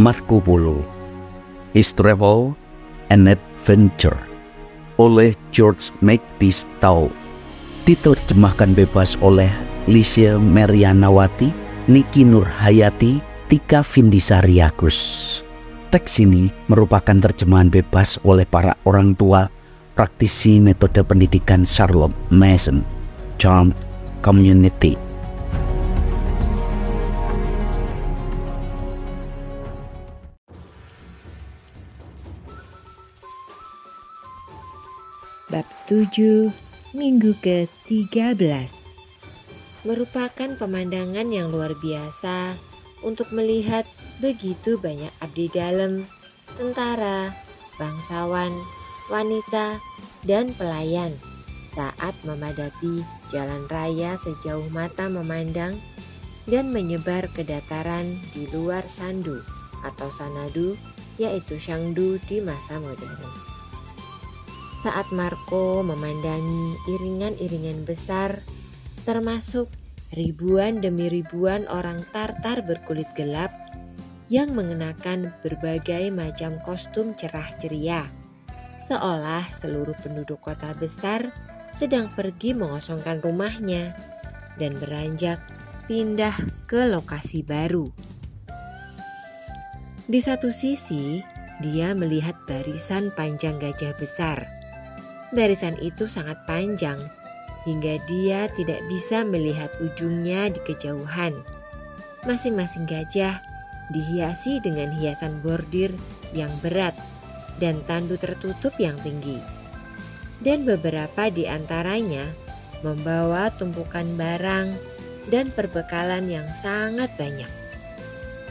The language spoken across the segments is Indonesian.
Marco Polo His Travel and Adventure oleh George Makepeace Tau diterjemahkan bebas oleh Licia Merianawati, Niki Nurhayati, Tika Vindisari Agus. Teks ini merupakan terjemahan bebas oleh para orang tua praktisi metode pendidikan Charlotte Mason, Charmed Community. 7 Minggu ke-13 Merupakan pemandangan yang luar biasa untuk melihat begitu banyak abdi dalam, tentara, bangsawan, wanita, dan pelayan saat memadati jalan raya sejauh mata memandang dan menyebar ke dataran di luar Sandu atau Sanadu yaitu Shangdu di masa modern. Saat Marco memandangi iringan-iringan besar, termasuk ribuan demi ribuan orang Tartar berkulit gelap yang mengenakan berbagai macam kostum cerah ceria, seolah seluruh penduduk kota besar sedang pergi mengosongkan rumahnya dan beranjak pindah ke lokasi baru. Di satu sisi, dia melihat barisan panjang gajah besar Barisan itu sangat panjang hingga dia tidak bisa melihat ujungnya di kejauhan. Masing-masing gajah dihiasi dengan hiasan bordir yang berat dan tandu tertutup yang tinggi. Dan beberapa di antaranya membawa tumpukan barang dan perbekalan yang sangat banyak.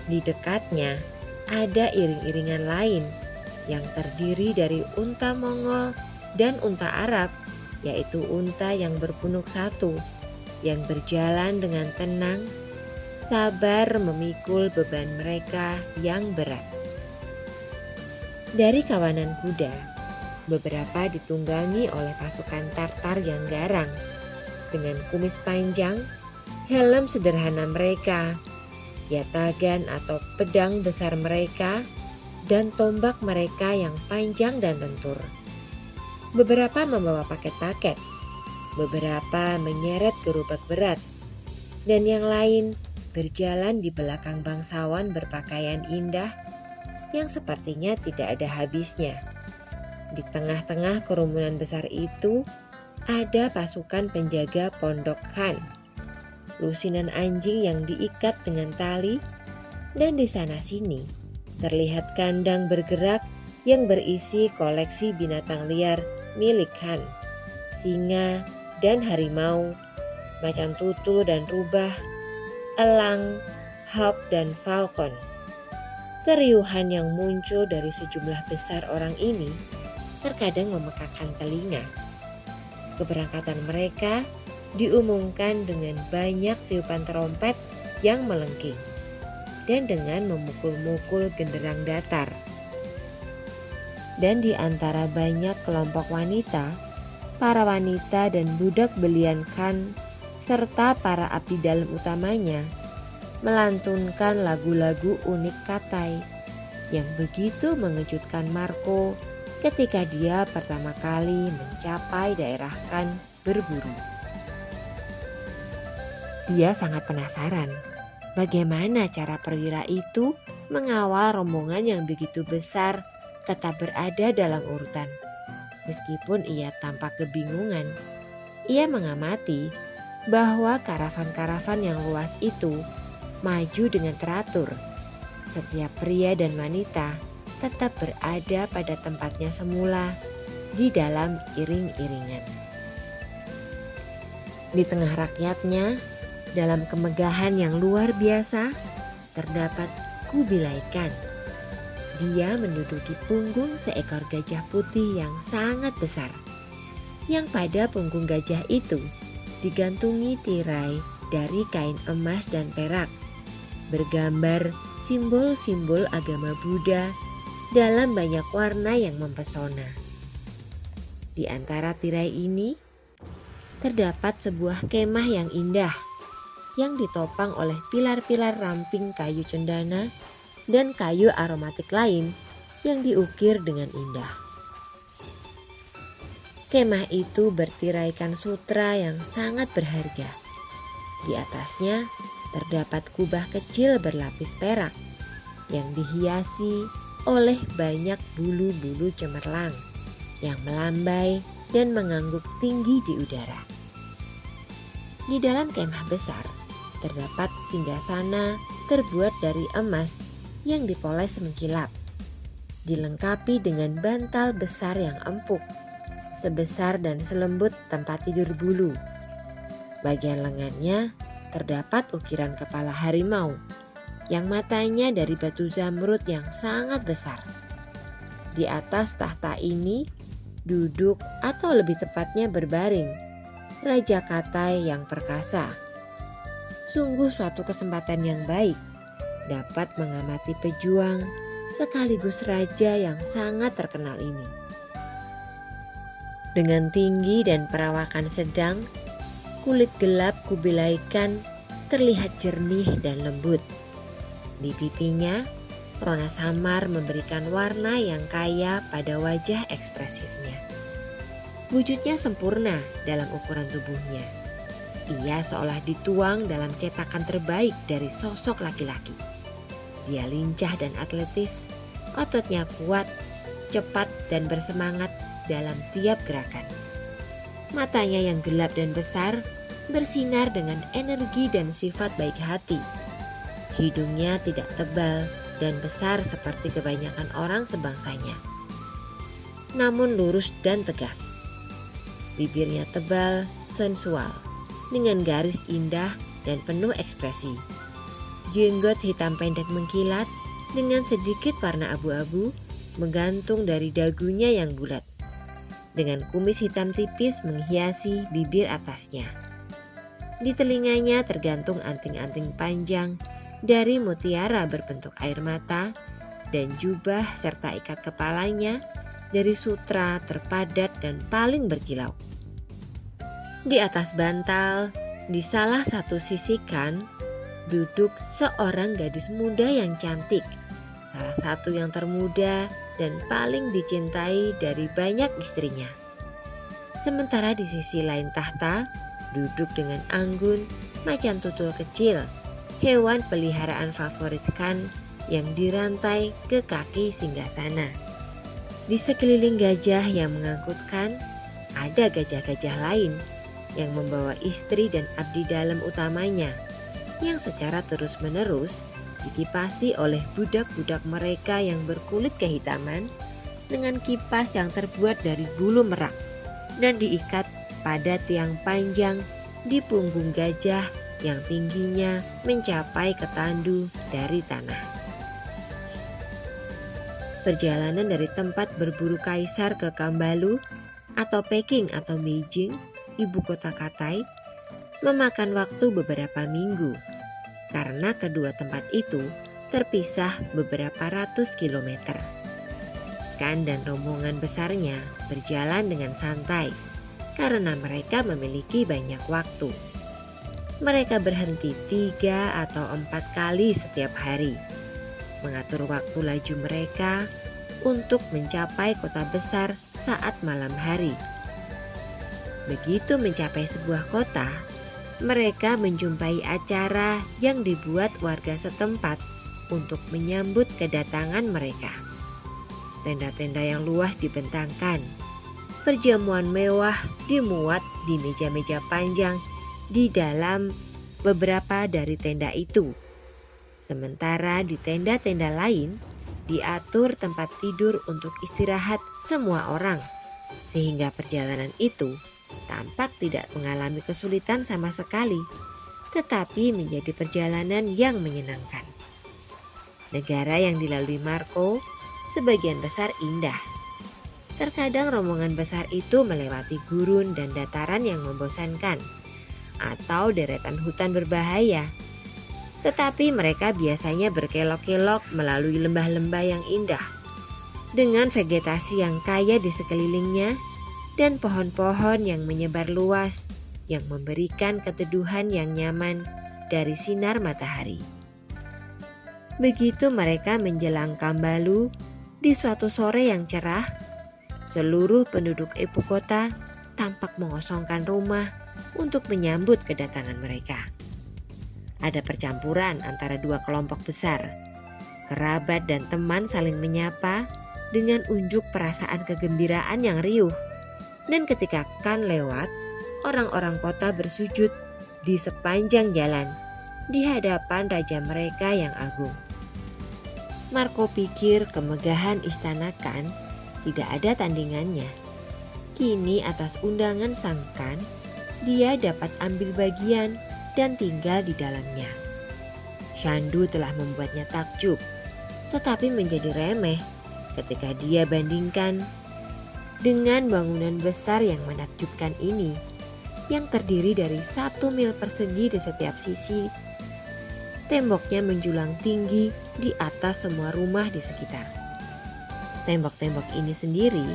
Di dekatnya ada iring-iringan lain yang terdiri dari unta Mongol dan unta Arab, yaitu unta yang berpunuk satu, yang berjalan dengan tenang, sabar memikul beban mereka yang berat. Dari kawanan kuda, beberapa ditunggangi oleh pasukan Tartar yang garang, dengan kumis panjang, helm sederhana mereka, yatagan atau pedang besar mereka, dan tombak mereka yang panjang dan lentur. Beberapa membawa paket-paket, beberapa menyeret gerobak berat, dan yang lain berjalan di belakang bangsawan berpakaian indah yang sepertinya tidak ada habisnya. Di tengah-tengah kerumunan besar itu ada pasukan penjaga pondok Khan, lusinan anjing yang diikat dengan tali, dan di sana sini terlihat kandang bergerak yang berisi koleksi binatang liar milik Han, singa dan harimau, macan tutul dan rubah, elang, hawk dan falcon. Keriuhan yang muncul dari sejumlah besar orang ini terkadang memekakan telinga. Keberangkatan mereka diumumkan dengan banyak tiupan terompet yang melengking dan dengan memukul-mukul genderang datar dan di antara banyak kelompok wanita, para wanita dan budak belian Khan serta para abdi dalam utamanya melantunkan lagu-lagu unik Katai yang begitu mengejutkan Marco ketika dia pertama kali mencapai daerah Khan berburu. Dia sangat penasaran bagaimana cara perwira itu mengawal rombongan yang begitu besar tetap berada dalam urutan. Meskipun ia tampak kebingungan, ia mengamati bahwa karavan-karavan yang luas itu maju dengan teratur. Setiap pria dan wanita tetap berada pada tempatnya semula di dalam iring-iringan. Di tengah rakyatnya, dalam kemegahan yang luar biasa, terdapat Kubilai Khan dia menduduki punggung seekor gajah putih yang sangat besar. Yang pada punggung gajah itu digantungi tirai dari kain emas dan perak, bergambar simbol-simbol agama Buddha dalam banyak warna yang mempesona. Di antara tirai ini terdapat sebuah kemah yang indah yang ditopang oleh pilar-pilar ramping kayu cendana dan kayu aromatik lain yang diukir dengan indah. Kemah itu bertiraikan sutra yang sangat berharga. Di atasnya terdapat kubah kecil berlapis perak yang dihiasi oleh banyak bulu-bulu cemerlang yang melambai dan mengangguk tinggi di udara. Di dalam kemah besar terdapat singgasana terbuat dari emas yang dipoles mengkilap, dilengkapi dengan bantal besar yang empuk sebesar dan selembut tempat tidur bulu. Bagian lengannya terdapat ukiran kepala harimau yang matanya dari batu zamrud yang sangat besar. Di atas tahta ini duduk atau lebih tepatnya berbaring Raja Katai yang perkasa. Sungguh suatu kesempatan yang baik dapat mengamati pejuang sekaligus raja yang sangat terkenal ini. Dengan tinggi dan perawakan sedang, kulit gelap kubilaikan terlihat jernih dan lembut. Di pipinya, rona samar memberikan warna yang kaya pada wajah ekspresifnya. Wujudnya sempurna dalam ukuran tubuhnya. Ia seolah dituang dalam cetakan terbaik dari sosok laki-laki. Dia lincah dan atletis, ototnya kuat, cepat dan bersemangat dalam tiap gerakan. Matanya yang gelap dan besar bersinar dengan energi dan sifat baik hati. Hidungnya tidak tebal dan besar seperti kebanyakan orang sebangsanya, namun lurus dan tegas. Bibirnya tebal, sensual, dengan garis indah dan penuh ekspresi. Jenggot hitam pendek mengkilat dengan sedikit warna abu-abu menggantung dari dagunya yang bulat dengan kumis hitam tipis menghiasi bibir atasnya. Di telinganya tergantung anting-anting panjang dari mutiara berbentuk air mata dan jubah serta ikat kepalanya dari sutra terpadat dan paling berkilau. Di atas bantal, di salah satu sisikan, duduk seorang gadis muda yang cantik, salah satu yang termuda dan paling dicintai dari banyak istrinya. Sementara di sisi lain tahta, duduk dengan anggun macan tutul kecil, hewan peliharaan favorit Khan yang dirantai ke kaki singgasana. Di sekeliling gajah yang mengangkutkan, ada gajah-gajah lain yang membawa istri dan abdi dalam utamanya yang secara terus-menerus dikipasi oleh budak-budak mereka yang berkulit kehitaman dengan kipas yang terbuat dari bulu merak dan diikat pada tiang panjang di punggung gajah yang tingginya mencapai ke tandu dari tanah. Perjalanan dari tempat berburu kaisar ke Kambalu atau Peking atau Beijing, ibu kota Katai, memakan waktu beberapa minggu karena kedua tempat itu terpisah beberapa ratus kilometer. Kan dan rombongan besarnya berjalan dengan santai karena mereka memiliki banyak waktu. Mereka berhenti tiga atau empat kali setiap hari, mengatur waktu laju mereka untuk mencapai kota besar saat malam hari. Begitu mencapai sebuah kota, mereka menjumpai acara yang dibuat warga setempat untuk menyambut kedatangan mereka. Tenda-tenda yang luas dibentangkan. Perjamuan mewah dimuat di meja-meja panjang di dalam beberapa dari tenda itu. Sementara di tenda-tenda lain diatur tempat tidur untuk istirahat semua orang, sehingga perjalanan itu tampak tidak mengalami kesulitan sama sekali, tetapi menjadi perjalanan yang menyenangkan. Negara yang dilalui Marco sebagian besar indah. Terkadang rombongan besar itu melewati gurun dan dataran yang membosankan, atau deretan hutan berbahaya. Tetapi mereka biasanya berkelok-kelok melalui lembah-lembah yang indah, dengan vegetasi yang kaya di sekelilingnya dan pohon-pohon yang menyebar luas yang memberikan keteduhan yang nyaman dari sinar matahari. Begitu mereka menjelang Kambalu di suatu sore yang cerah, seluruh penduduk ibu kota tampak mengosongkan rumah untuk menyambut kedatangan mereka. Ada percampuran antara dua kelompok besar. Kerabat dan teman saling menyapa dengan unjuk perasaan kegembiraan yang riuh. Dan ketika Kan lewat, orang-orang kota bersujud di sepanjang jalan di hadapan raja mereka yang agung. Marco pikir kemegahan istana Kan tidak ada tandingannya. Kini atas undangan sang Kan, dia dapat ambil bagian dan tinggal di dalamnya. Shandu telah membuatnya takjub, tetapi menjadi remeh ketika dia bandingkan dengan bangunan besar yang menakjubkan ini yang terdiri dari satu mil persegi di setiap sisi. Temboknya menjulang tinggi di atas semua rumah di sekitar. Tembok-tembok ini sendiri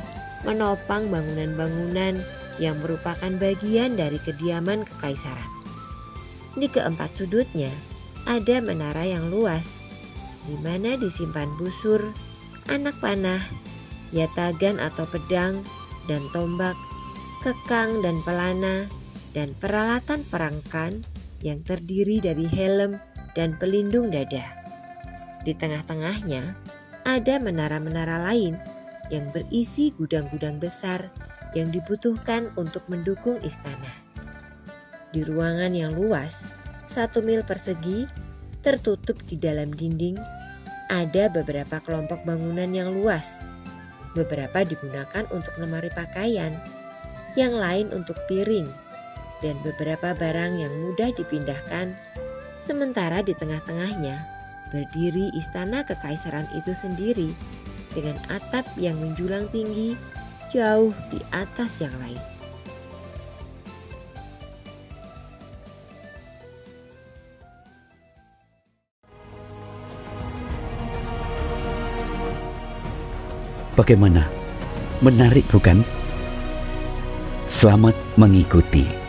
menopang bangunan-bangunan yang merupakan bagian dari kediaman kekaisaran. Di keempat sudutnya ada menara yang luas, di mana disimpan busur, anak panah, yatagan atau pedang, dan tombak, kekang dan pelana, dan peralatan perangkan yang terdiri dari helm dan pelindung dada. Di tengah-tengahnya ada menara-menara lain yang berisi gudang-gudang besar yang dibutuhkan untuk mendukung istana. Di ruangan yang luas, satu mil persegi, tertutup di dalam dinding, ada beberapa kelompok bangunan yang luas. Beberapa digunakan untuk lemari pakaian, yang lain untuk piring, dan beberapa barang yang mudah dipindahkan. Sementara di tengah-tengahnya berdiri istana kekaisaran itu sendiri dengan atap yang menjulang tinggi jauh di atas yang lain. Bagaimana? Menarik bukan? Selamat mengikuti.